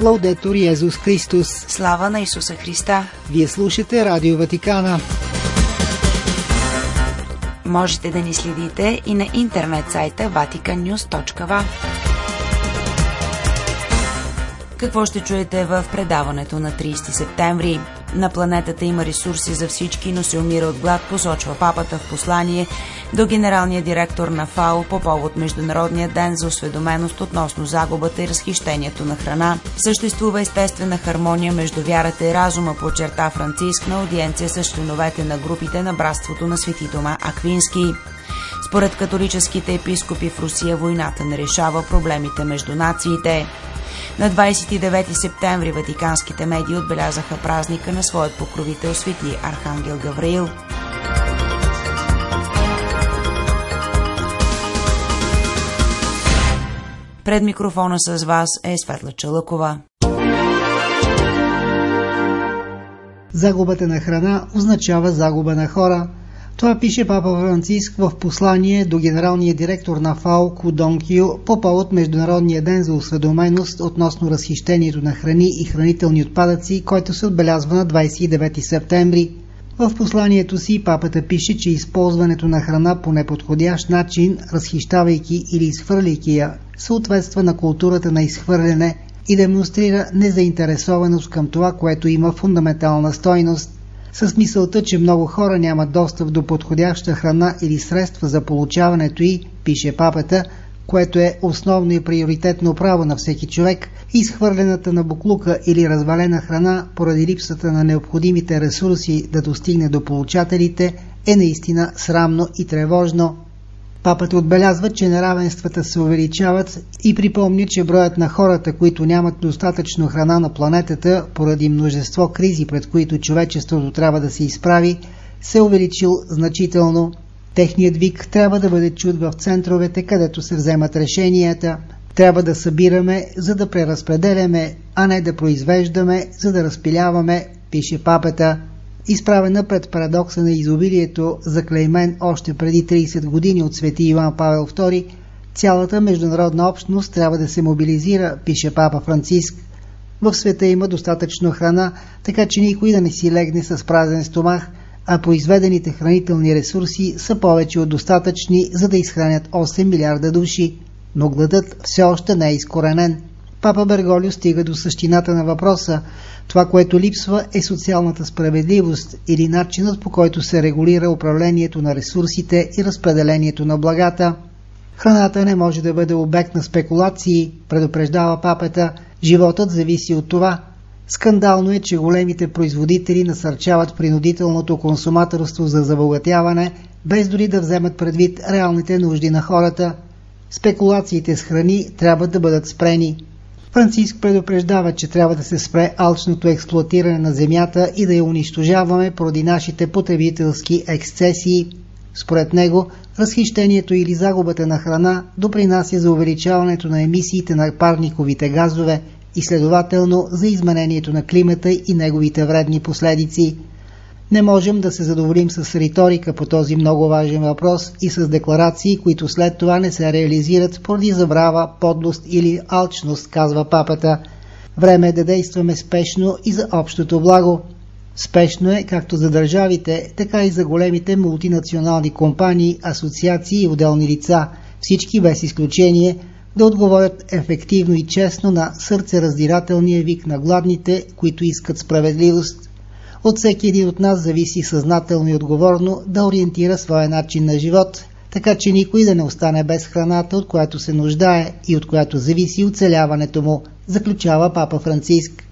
Лаудетор Йезус Христос. Слава на Исуса Христа! Вие слушате Радио Ватикана. Можете да ни следите и на интернет сайта vaticannews.va. Какво ще чуете в предаването на 30 септември? На планетата има ресурси за всички, но се умира от глад, посочва папата в послание до генералния директор на ФАО по повод Международния ден за осведоменост относно загубата и разхищението на храна. Съществува естествена хармония между вярата и разума, подчерта Франциск на аудиенция с членовете на групите на братството на Свети Дома Аквински. Според католическите епископи в Русия войната не решава проблемите между нациите. На 29 септември ватиканските медии отбелязаха празника на своят покровител Свети Архангел Гавраил. Пред микрофона с вас е Светла Чалъкова. Загубата на храна означава загуба на хора. Това пише Папа Франциск в послание до генералния директор на ФАО Кудон Кю по повод Международния ден за осведоменост относно разхищението на храни и хранителни отпадъци, който се отбелязва на 29 септември. В посланието си папата пише, че използването на храна по неподходящ начин, разхищавайки или изхвърляйки я, съответства на културата на изхвърляне и демонстрира незаинтересованост към това, което има фундаментална стойност. С мисълта, че много хора нямат достъп до подходяща храна или средства за получаването й, пише папата, което е основно и приоритетно право на всеки човек, изхвърлената на буклука или развалена храна поради липсата на необходимите ресурси да достигне до получателите е наистина срамно и тревожно. Папата отбелязва, че неравенствата се увеличават и припомня, че броят на хората, които нямат достатъчно храна на планетата поради множество кризи, пред които човечеството трябва да се изправи, се е увеличил значително. Техният вик трябва да бъде чуд в центровете, където се вземат решенията. Трябва да събираме, за да преразпределяме, а не да произвеждаме, за да разпиляваме, пише папата. Изправена пред парадокса на изобилието, заклеймен още преди 30 години от свети Иван Павел II, цялата международна общност трябва да се мобилизира, пише папа Франциск. В света има достатъчно храна, така че никой да не си легне с празен стомах, а произведените хранителни ресурси са повече от достатъчни, за да изхранят 8 милиарда души. Но гладът все още не е изкоренен. Папа Берголио стига до същината на въпроса. Това, което липсва е социалната справедливост или начинът по който се регулира управлението на ресурсите и разпределението на благата. Храната не може да бъде обект на спекулации, предупреждава папата. Животът зависи от това. Скандално е, че големите производители насърчават принудителното консуматорство за забогатяване, без дори да вземат предвид реалните нужди на хората. Спекулациите с храни трябва да бъдат спрени. Франциск предупреждава, че трябва да се спре алчното експлуатиране на земята и да я унищожаваме поради нашите потребителски ексцесии. Според него, разхищението или загубата на храна допринася за увеличаването на емисиите на парниковите газове и следователно за изменението на климата и неговите вредни последици. Не можем да се задоволим с риторика по този много важен въпрос и с декларации, които след това не се реализират поради забрава, подлост или алчност, казва папата. Време е да действаме спешно и за общото благо. Спешно е както за държавите, така и за големите мултинационални компании, асоциации и отделни лица, всички без изключение, да отговорят ефективно и честно на сърцераздирателния вик на гладните, които искат справедливост. От всеки един от нас зависи съзнателно и отговорно да ориентира своя начин на живот, така че никой да не остане без храната, от която се нуждае и от която зависи оцеляването му, заключава Папа Франциск.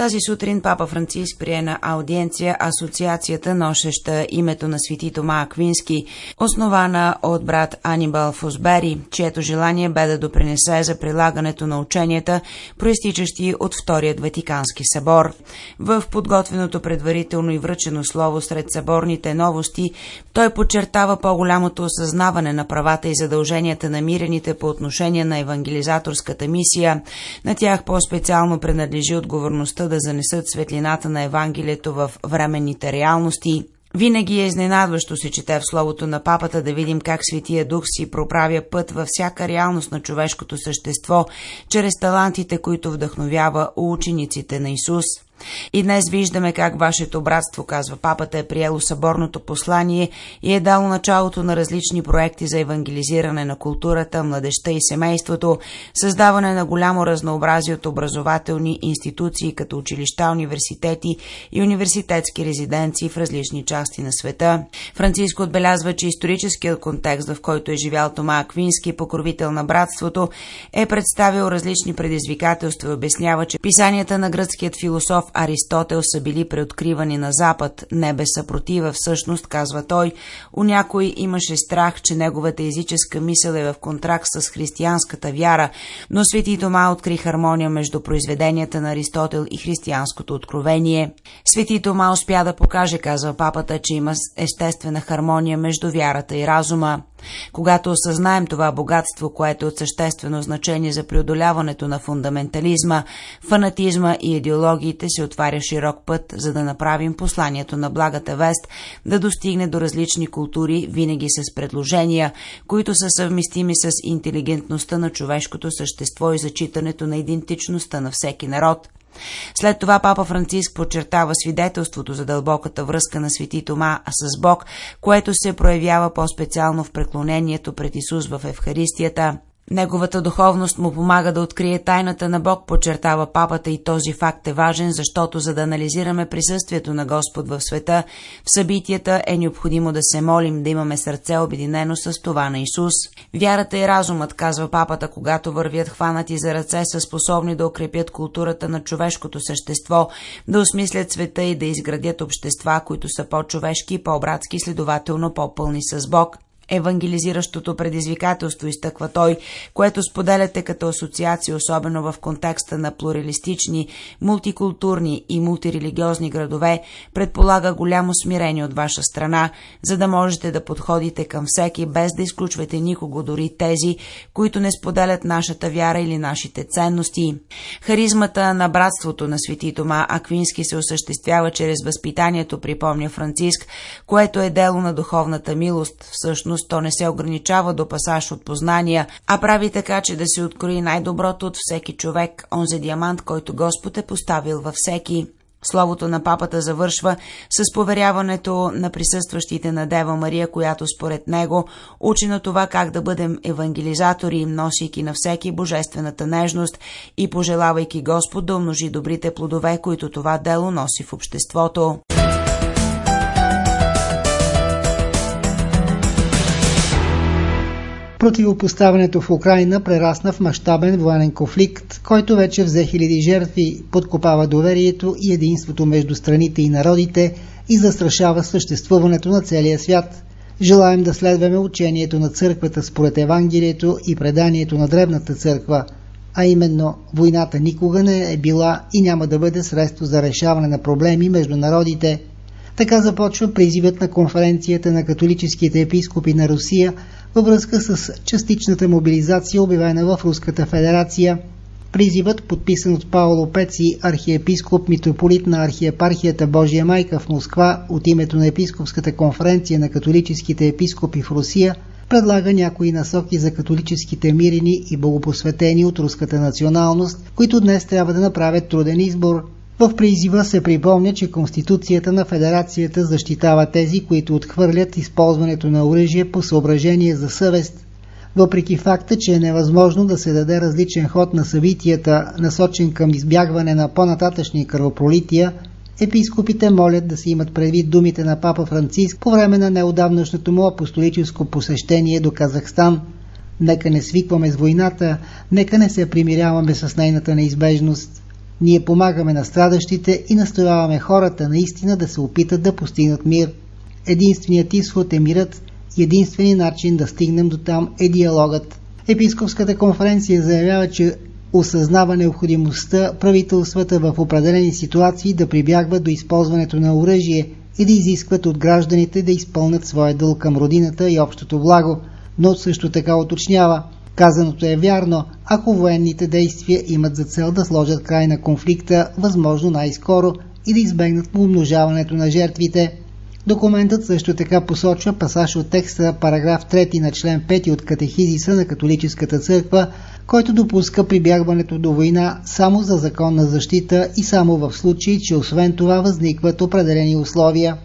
Тази сутрин Папа Франциск прие на аудиенция Асоциацията носеща името на свети Тома Аквински, основана от брат Анибал Фосбери, чието желание бе да допринесе за прилагането на ученията, проистичащи от Вторият Ватикански събор. В подготвеното предварително и връчено слово сред съборните новости, той подчертава по-голямото осъзнаване на правата и задълженията на мирените по отношение на евангелизаторската мисия. На тях по-специално принадлежи отговорността да занесат светлината на Евангелието в временните реалности. Винаги е изненадващо се чете в словото на папата да видим как Светия Дух си проправя път във всяка реалност на човешкото същество, чрез талантите, които вдъхновява учениците на Исус. И днес виждаме как вашето братство, казва папата, е приело съборното послание и е дало началото на различни проекти за евангелизиране на културата, младеща и семейството, създаване на голямо разнообразие от образователни институции като училища, университети и университетски резиденции в различни части на света. Франциско отбелязва, че историческият контекст, в който е живял Тома Аквински, покровител на братството, е представил различни предизвикателства и обяснява, че писанията на гръцкият философ Аристотел са били преоткривани на Запад, не без съпротива, всъщност, казва той, у някой имаше страх, че неговата езическа мисъл е в контракт с християнската вяра, но Свети Тома откри хармония между произведенията на Аристотел и християнското откровение. Свети Тома успя да покаже, казва папата, че има естествена хармония между вярата и разума. Когато осъзнаем това богатство, което е от съществено значение за преодоляването на фундаментализма, фанатизма и идеологиите, се отваря широк път, за да направим посланието на благата вест да достигне до различни култури, винаги с предложения, които са съвместими с интелигентността на човешкото същество и зачитането на идентичността на всеки народ – след това папа Франциск подчертава свидетелството за дълбоката връзка на свети Тома с Бог, което се проявява по-специално в преклонението пред Исус в Евхаристията. Неговата духовност му помага да открие тайната на Бог, подчертава папата и този факт е важен, защото за да анализираме присъствието на Господ в света, в събитията е необходимо да се молим, да имаме сърце обединено с това на Исус. Вярата и разумът, казва папата, когато вървят хванати за ръце, са способни да укрепят културата на човешкото същество, да осмислят света и да изградят общества, които са по-човешки по-братски, следователно по-пълни с Бог евангелизиращото предизвикателство, изтъква той, което споделяте като асоциация, особено в контекста на плуралистични, мултикултурни и мултирелигиозни градове, предполага голямо смирение от ваша страна, за да можете да подходите към всеки, без да изключвате никого, дори тези, които не споделят нашата вяра или нашите ценности. Харизмата на братството на свети Тома Аквински се осъществява чрез възпитанието, припомня Франциск, което е дело на духовната милост, всъщност всъщност то не се ограничава до пасаж от познания, а прави така, че да се открои най-доброто от всеки човек, онзи диамант, който Господ е поставил във всеки. Словото на папата завършва с поверяването на присъстващите на Дева Мария, която според него учи на това как да бъдем евангелизатори, носейки на всеки божествената нежност и пожелавайки Господ да умножи добрите плодове, които това дело носи в обществото. Противопоставянето в Украина прерасна в мащабен военен конфликт, който вече взе хиляди жертви, подкопава доверието и единството между страните и народите и застрашава съществуването на целия свят. Желаем да следваме учението на църквата според Евангелието и преданието на Древната църква, а именно войната никога не е била и няма да бъде средство за решаване на проблеми между народите. Така започва призивът на конференцията на католическите епископи на Русия – във връзка с частичната мобилизация, обявена в Руската федерация. Призивът, подписан от Пауло Пеци, архиепископ, митрополит на архиепархията Божия майка в Москва от името на епископската конференция на католическите епископи в Русия, предлага някои насоки за католическите мирени и богопосветени от руската националност, които днес трябва да направят труден избор – в призива се припомня, че Конституцията на Федерацията защитава тези, които отхвърлят използването на оръжие по съображение за съвест. Въпреки факта, че е невъзможно да се даде различен ход на събитията, насочен към избягване на по-нататъчни кръвопролития, епископите молят да се имат предвид думите на папа Франциск по време на неодавнашното му апостолическо посещение до Казахстан. Нека не свикваме с войната, нека не се примиряваме с нейната неизбежност. Ние помагаме на страдащите и настояваме хората наистина да се опитат да постигнат мир. Единственият изход е мирът и единственият начин да стигнем до там е диалогът. Епископската конференция заявява, че осъзнава необходимостта правителствата в определени ситуации да прибягват до използването на оръжие и да изискват от гражданите да изпълнят своя дълг към родината и общото благо, но също така уточнява – Казаното е вярно, ако военните действия имат за цел да сложат край на конфликта възможно най-скоро и да избегнат умножаването на жертвите. Документът също така посочва пасаж от текста параграф 3 на член 5 от катехизиса на католическата църква, който допуска прибягването до война само за законна защита и само в случай, че освен това възникват определени условия.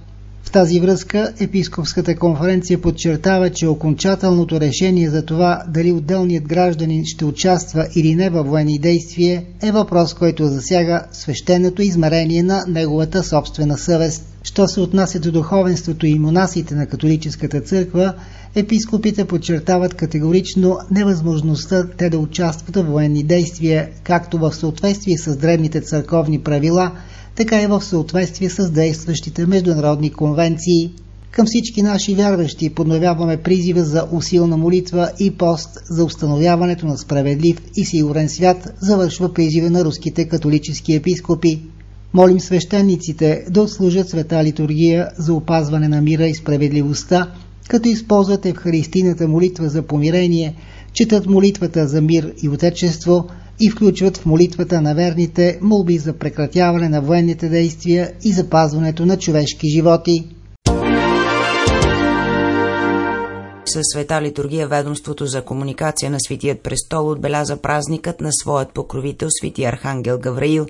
Тази връзка Епископската конференция подчертава, че окончателното решение за това дали отделният гражданин ще участва или не във военни действия е въпрос, който засяга свещеното измерение на неговата собствена съвест. Що се отнася до духовенството и монасите на католическата църква, епископите подчертават категорично невъзможността те да участват в военни действия, както в съответствие с древните църковни правила – така и в съответствие с действащите международни конвенции. Към всички наши вярващи подновяваме призива за усилна молитва и пост за установяването на справедлив и сигурен свят, завършва призива на руските католически епископи. Молим свещениците да отслужат света литургия за опазване на мира и справедливостта, като използват Евхаристийната молитва за помирение, четат молитвата за мир и отечество – и включват в молитвата на верните молби за прекратяване на военните действия и запазването на човешки животи. Със света литургия ведомството за комуникация на Светият престол отбеляза празникът на своят покровител Свети Архангел Гавраил.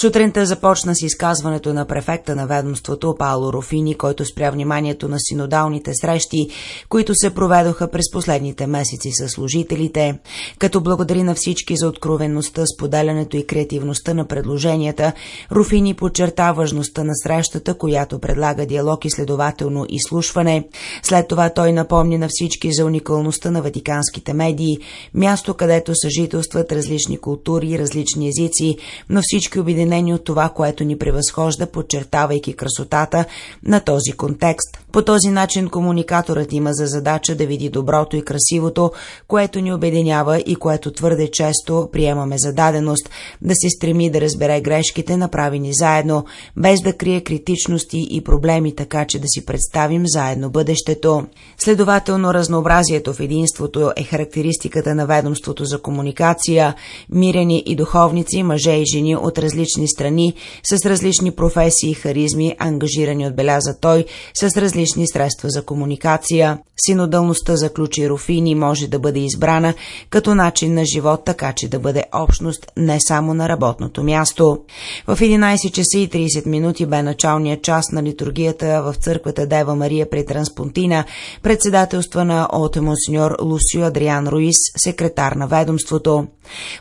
Сутринта започна с изказването на префекта на ведомството Пауло Рофини, който спря вниманието на синодалните срещи, които се проведоха през последните месеци с служителите. Като благодари на всички за откровенността, споделянето и креативността на предложенията, Руфини подчерта важността на срещата, която предлага диалог и следователно изслушване. След това той напомни на всички за уникалността на ватиканските медии, място където съжителстват различни култури различни езици, но всички обединени от това, което ни превъзхожда, подчертавайки красотата на този контекст. По този начин комуникаторът има за задача да види доброто и красивото, което ни обединява и което твърде често приемаме за даденост, да се стреми да разбере грешките, направени заедно, без да крие критичности и проблеми, така че да си представим заедно бъдещето. Следователно, разнообразието в единството е характеристиката на ведомството за комуникация, мирени и духовници, мъже и жени от различни страни, с различни професии и харизми, ангажирани отбеляза той, с различни средства за комуникация. Синодълността за ключи Руфини може да бъде избрана като начин на живот, така че да бъде общност не само на работното място. В 11 часа и 30 минути бе началният час на литургията в църквата Дева Мария при Транспонтина, председателствана от монсеньор Лусио Адриан Руис, секретар на ведомството.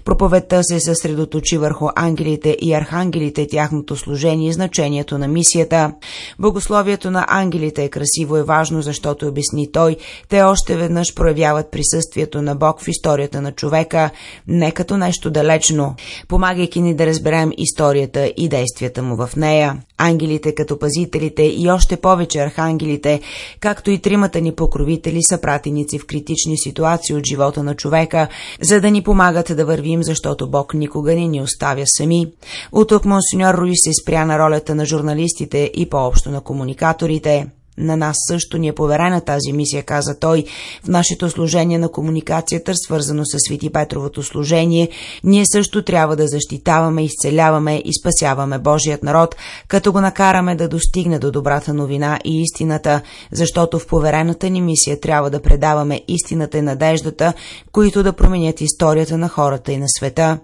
Проповедта се съсредоточи върху ангелите и архангелите, тяхното служение и значението на мисията. Богословието на ангелите е красиво и важно, защото обясни той, те още веднъж проявяват присъствието на Бог в историята на човека, не като нещо далечно, помагайки ни да разберем историята и действията му в нея. Ангелите като пазителите и още повече архангелите, както и тримата ни покровители са пратеници в критични ситуации от живота на човека, за да ни помагат да вървим, защото Бог никога не ни оставя сами. От тук монсеньор Руис се спря на ролята на журналистите и по-общо на комуникаторите. На нас също ни е поверена тази мисия, каза той. В нашето служение на комуникацията, свързано с Свети Петровото служение, ние също трябва да защитаваме, изцеляваме и спасяваме Божият народ, като го накараме да достигне до добрата новина и истината, защото в поверената ни мисия трябва да предаваме истината и надеждата, които да променят историята на хората и на света.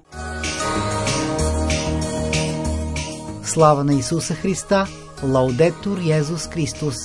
Слава на Исуса Христа! Лаудетур Йезус Христос!